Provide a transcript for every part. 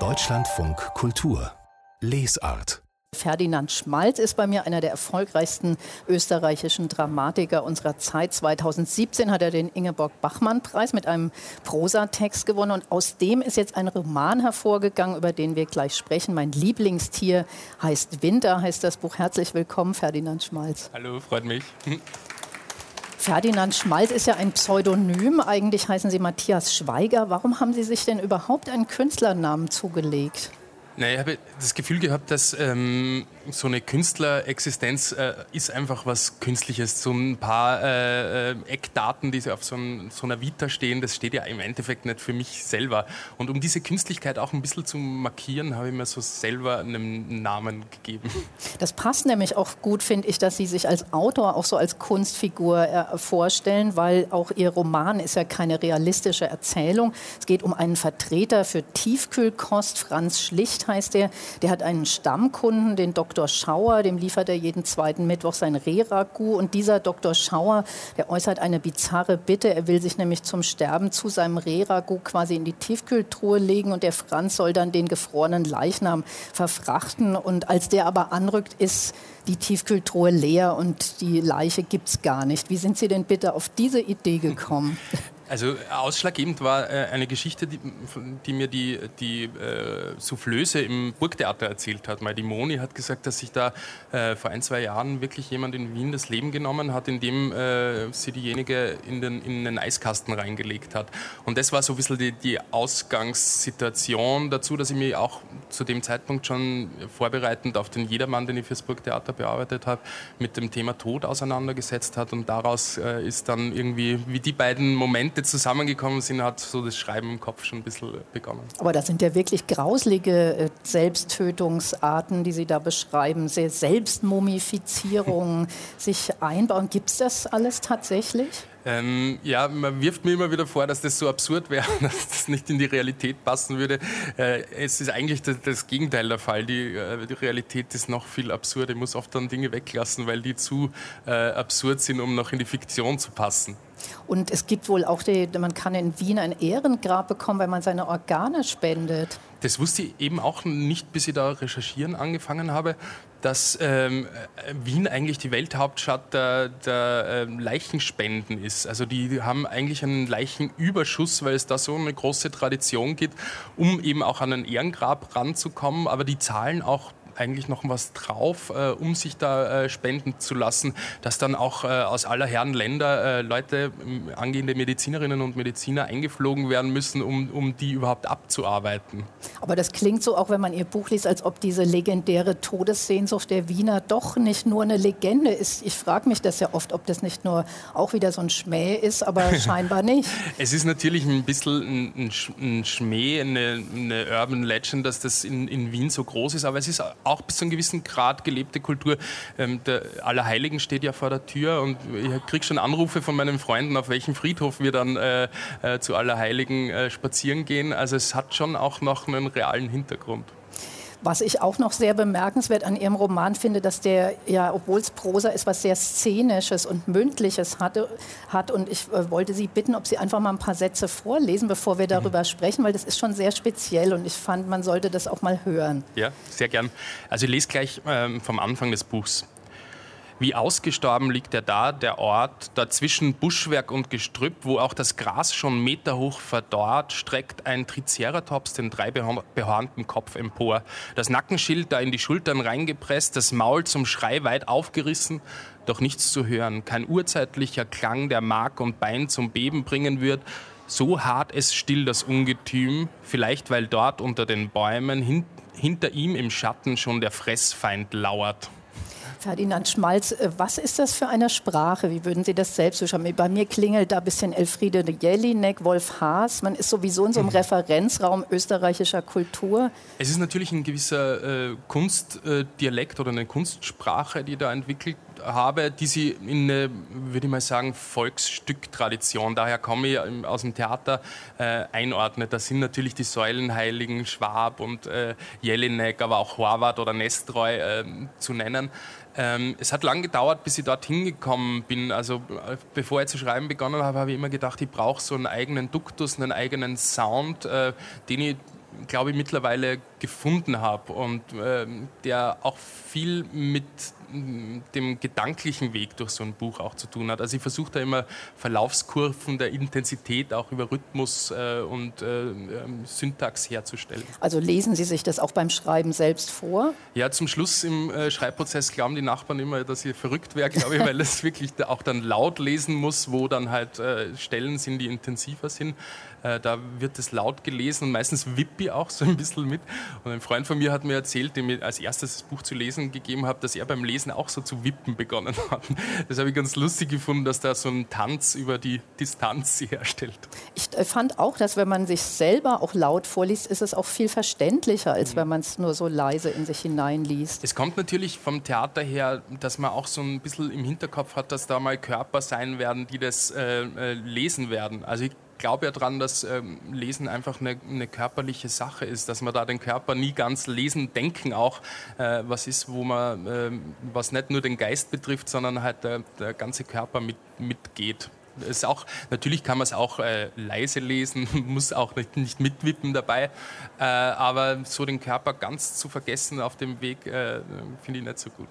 Deutschlandfunk Kultur Lesart Ferdinand Schmalz ist bei mir einer der erfolgreichsten österreichischen Dramatiker unserer Zeit. 2017 hat er den Ingeborg-Bachmann-Preis mit einem Prosatext gewonnen und aus dem ist jetzt ein Roman hervorgegangen, über den wir gleich sprechen. Mein Lieblingstier heißt Winter, heißt das Buch. Herzlich willkommen, Ferdinand Schmalz. Hallo, freut mich. Ferdinand Schmalz ist ja ein Pseudonym. Eigentlich heißen Sie Matthias Schweiger. Warum haben Sie sich denn überhaupt einen Künstlernamen zugelegt? Naja, ich habe das Gefühl gehabt, dass ähm, so eine Künstlerexistenz äh, ist einfach was Künstliches. So ein paar äh, äh, Eckdaten, die auf so, ein, so, einer Vita stehen, das steht ja im Endeffekt nicht für mich selber. Und um diese Künstlichkeit auch ein bisschen zu markieren, habe ich mir so selber einen Namen gegeben. Das passt nämlich auch gut, finde ich, dass Sie sich als Autor auch so als Kunstfigur äh, vorstellen, weil auch Ihr Roman ist ja keine realistische Erzählung. Es geht um einen Vertreter für Tiefkühlkost, Franz Schlicht heißt der. Der hat einen Stammkunden, den Dr. Schauer, dem liefert er jeden zweiten Mittwoch sein Rehragout. Und dieser Dr. Schauer, der äußert eine bizarre Bitte. Er will sich nämlich zum Sterben zu seinem Rehragout quasi in die Tiefkühltruhe legen und der Franz soll dann den gefrorenen Leichnam verfrachten. Und als der aber anrückt, ist die Tiefkühltruhe leer und die Leiche gibt es gar nicht. Wie sind Sie denn bitte auf diese Idee gekommen? Also ausschlaggebend war äh, eine Geschichte, die, die mir die, die äh, Soufflöse im Burgtheater erzählt hat. Mal die Moni hat gesagt, dass sich da äh, vor ein, zwei Jahren wirklich jemand in Wien das Leben genommen hat, indem äh, sie diejenige in den, in den Eiskasten reingelegt hat. Und das war so ein bisschen die, die Ausgangssituation dazu, dass ich mich auch zu dem Zeitpunkt schon vorbereitend auf den Jedermann, den ich fürs Burgtheater bearbeitet habe, mit dem Thema Tod auseinandergesetzt hat. Und daraus äh, ist dann irgendwie, wie die beiden Momente, Momente zusammengekommen sind, hat so das Schreiben im Kopf schon ein bisschen begonnen. Aber das sind ja wirklich grauslige äh, Selbsttötungsarten, die Sie da beschreiben. Sehr Selbstmumifizierung, sich einbauen. Gibt es das alles tatsächlich? Ähm, ja, man wirft mir immer wieder vor, dass das so absurd wäre, dass das nicht in die Realität passen würde. Äh, es ist eigentlich das, das, Gegenteil der Fall. Die, äh, die, Realität ist noch viel absurder. Ich muss oft dann Dinge weglassen, weil die zu äh, absurd sind, um noch in die Fiktion zu passen. Und es gibt wohl auch, die, man kann in Wien ein Ehrengrab bekommen, wenn man seine Organe spendet. Das wusste ich eben auch nicht, bis ich da recherchieren angefangen habe dass ähm, Wien eigentlich die Welthauptstadt der, der ähm, Leichenspenden ist. Also die haben eigentlich einen Leichenüberschuss, weil es da so eine große Tradition gibt, um eben auch an ein Ehrengrab ranzukommen. Aber die zahlen auch eigentlich noch was drauf, äh, um sich da äh, spenden zu lassen, dass dann auch äh, aus aller Herren Länder äh, Leute, angehende Medizinerinnen und Mediziner eingeflogen werden müssen, um, um die überhaupt abzuarbeiten. Aber das klingt so, auch wenn man Ihr Buch liest, als ob diese legendäre Todessehnsucht der Wiener doch nicht nur eine Legende ist. Ich frage mich das ja oft, ob das nicht nur auch wieder so ein Schmäh ist, aber scheinbar nicht. es ist natürlich ein bisschen ein, ein Schmäh, eine, eine Urban Legend, dass das in, in Wien so groß ist, aber es ist auch bis zu einem gewissen Grad gelebte Kultur. Ähm, der Allerheiligen steht ja vor der Tür und ich kriege schon Anrufe von meinen Freunden, auf welchem Friedhof wir dann äh, äh, zu Allerheiligen äh, spazieren gehen. Also es hat schon auch noch einen realen Hintergrund. Was ich auch noch sehr bemerkenswert an Ihrem Roman finde, dass der, ja, obwohl es Prosa ist, was sehr Szenisches und Mündliches hatte, hat. Und ich äh, wollte Sie bitten, ob Sie einfach mal ein paar Sätze vorlesen, bevor wir darüber mhm. sprechen, weil das ist schon sehr speziell und ich fand, man sollte das auch mal hören. Ja, sehr gern. Also ich lese gleich ähm, vom Anfang des Buchs. Wie ausgestorben liegt er da, der Ort, dazwischen Buschwerk und Gestrüpp, wo auch das Gras schon meterhoch verdorrt, streckt ein Triceratops den drei behornten Kopf empor. Das Nackenschild da in die Schultern reingepresst, das Maul zum Schrei weit aufgerissen, doch nichts zu hören, kein urzeitlicher Klang, der Mark und Bein zum Beben bringen wird. So hart es still das Ungetüm, vielleicht weil dort unter den Bäumen hin hinter ihm im Schatten schon der Fressfeind lauert. Ferdinand Schmalz, äh, was ist das für eine Sprache? Wie würden Sie das selbst beschreiben? Bei mir klingelt da ein bisschen Elfriede Jelinek, Wolf Haas. Man ist sowieso in so einem mhm. Referenzraum österreichischer Kultur. Es ist natürlich ein gewisser äh, Kunstdialekt äh, oder eine Kunstsprache, die da entwickelt habe, die sie in eine, würde ich mal sagen, Volksstücktradition, daher komme ich aus dem Theater, äh, einordnet. Das sind natürlich die Säulenheiligen Schwab und äh, Jelinek, aber auch Horvath oder Nestroy äh, zu nennen. Ähm, es hat lange gedauert, bis ich dorthin gekommen bin. Also äh, bevor ich zu schreiben begonnen habe, habe ich immer gedacht, ich brauche so einen eigenen Duktus, einen eigenen Sound, äh, den ich glaube ich, mittlerweile gefunden habe und äh, der auch viel mit dem gedanklichen Weg durch so ein Buch auch zu tun hat. Also ich versuche da immer Verlaufskurven der Intensität auch über Rhythmus äh, und äh, ähm, Syntax herzustellen. Also lesen Sie sich das auch beim Schreiben selbst vor? Ja, zum Schluss im äh, Schreibprozess glauben die Nachbarn immer, dass ich verrückt wäre, glaube ich, weil das wirklich auch dann laut lesen muss, wo dann halt äh, Stellen sind, die intensiver sind. Äh, da wird es laut gelesen und meistens wippe ich auch so ein bisschen mit. Und ein Freund von mir hat mir erzählt, dem ich als erstes das Buch zu lesen gegeben habe, dass er beim Lesen auch so zu wippen begonnen hat. Das habe ich ganz lustig gefunden, dass da so ein Tanz über die Distanz herstellt. Ich äh, fand auch, dass wenn man sich selber auch laut vorliest, ist es auch viel verständlicher, als mhm. wenn man es nur so leise in sich hineinliest. Es kommt natürlich vom Theater her, dass man auch so ein bisschen im Hinterkopf hat, dass da mal Körper sein werden, die das äh, äh lesen werden. Also ich glaube ja daran, dass ähm, Lesen einfach eine, eine, körperliche Sache ist, dass man da den Körper nie ganz lesen, denken auch äh, was ist, wo man, äh, was nicht nur den Geist betrifft, sondern halt der, der ganze Körper mit, mitgeht. Ist auch, natürlich kann man es auch äh, leise lesen, muss auch nicht, nicht mitwippen dabei, äh, aber so den Körper ganz zu vergessen auf dem Weg äh, finde ich nicht so gut.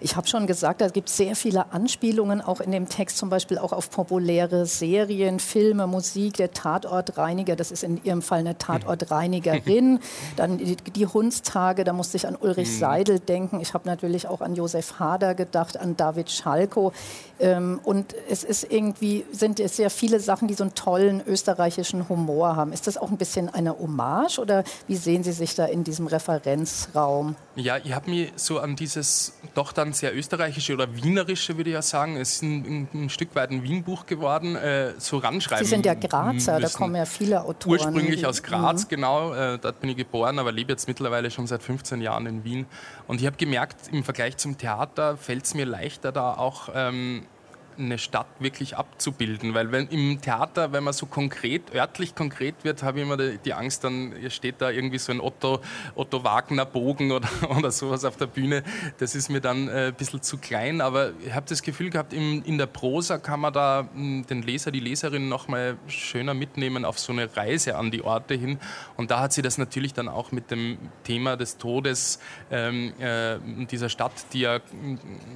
Ich habe schon gesagt, da gibt es sehr viele Anspielungen auch in dem Text, zum Beispiel auch auf populäre Serien, Filme, Musik. Der Tatortreiniger, das ist in Ihrem Fall eine Tatortreinigerin. Dann die, die Hundstage, da musste ich an Ulrich mhm. Seidel denken. Ich habe natürlich auch an Josef Hader gedacht, an David Schalko. Ähm, und es ist irgendwie, sind es sehr viele Sachen, die so einen tollen österreichischen Humor haben. Ist das auch ein bisschen eine Hommage oder wie sehen Sie sich da in diesem Referenzraum? Ja, ich habe mir so an dieses doch dann sehr österreichische oder wienerische, würde ich ja sagen. Es ist ein, ein, ein Stück weit ein Wien-Buch geworden, äh, so ranschreiben. Sie sind ja Grazer, müssen. da kommen ja viele Autoren. Ursprünglich aus Graz, mhm. genau. Äh, dort bin ich geboren, aber lebe jetzt mittlerweile schon seit 15 Jahren in Wien. Und ich habe gemerkt, im Vergleich zum Theater fällt es mir leichter, da auch ähm, eine Stadt wirklich abzubilden. Weil wenn im Theater, wenn man so konkret, örtlich konkret wird, habe ich immer die, Angst, dann steht da irgendwie so ein Otto, Otto Wagner Bogen oder, oder sowas auf der Bühne. Das ist mir dann äh, ein bisschen zu klein. Aber ich habe das Gefühl gehabt, in, in der Prosa kann man da mh, hm, den Leser, die Leserin noch mal schöner mitnehmen auf so eine Reise an die Orte hin. Und da hat sie das natürlich dann auch mit dem Thema des Todes ähm, äh, dieser Stadt, die ja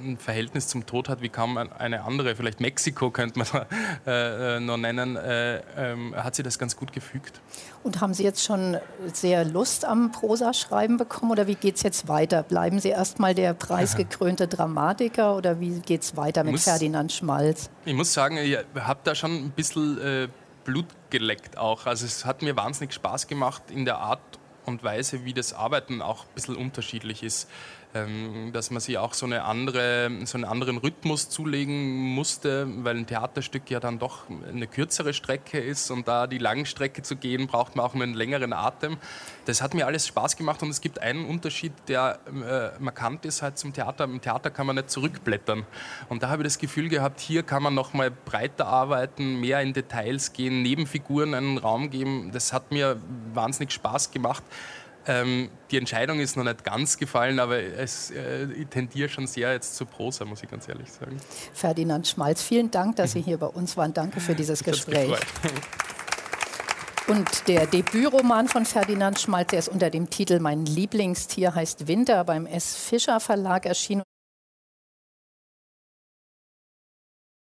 ein Verhältnis zum Tod hat wie kaum eine andere vielleicht Mexiko könnte man äh, äh, noch nennen, äh, ähm, hat sie das ganz gut gefügt. Und haben Sie jetzt schon sehr Lust am Prosaschreiben bekommen oder wie geht es jetzt weiter? Bleiben Sie erstmal der preisgekrönte Dramatiker oder wie geht es weiter mit muss, Ferdinand Schmalz? Ich muss sagen, ich habe da schon ein bisschen äh, Blut geleckt auch. Also es hat mir wahnsinnig Spaß gemacht in der Art und Weise, wie das Arbeiten auch ein bisschen unterschiedlich ist. Ähm, dass man sich auch so, eine andere, so einen anderen Rhythmus zulegen musste, weil ein Theaterstück ja dann doch eine kürzere Strecke ist und da die Langstrecke zu gehen, braucht man auch einen längeren Atem. Das hat mir alles Spaß gemacht und es gibt einen Unterschied, der äh, markant ist halt zum Theater. Im Theater kann man nicht zurückblättern. Und da habe ich das Gefühl gehabt, hier kann man noch mal breiter arbeiten, mehr in Details gehen, Nebenfiguren einen Raum geben. Das hat mir wahnsinnig Spaß gemacht. Ähm, die Entscheidung ist noch nicht ganz gefallen, aber es, äh, ich tendiere schon sehr jetzt zur Prosa, muss ich ganz ehrlich sagen. Ferdinand Schmalz, vielen Dank, dass Sie hier bei uns waren. Danke für dieses Gespräch. Und der Debütroman von Ferdinand Schmalz, der ist unter dem Titel Mein Lieblingstier heißt Winter beim S. Fischer Verlag erschienen.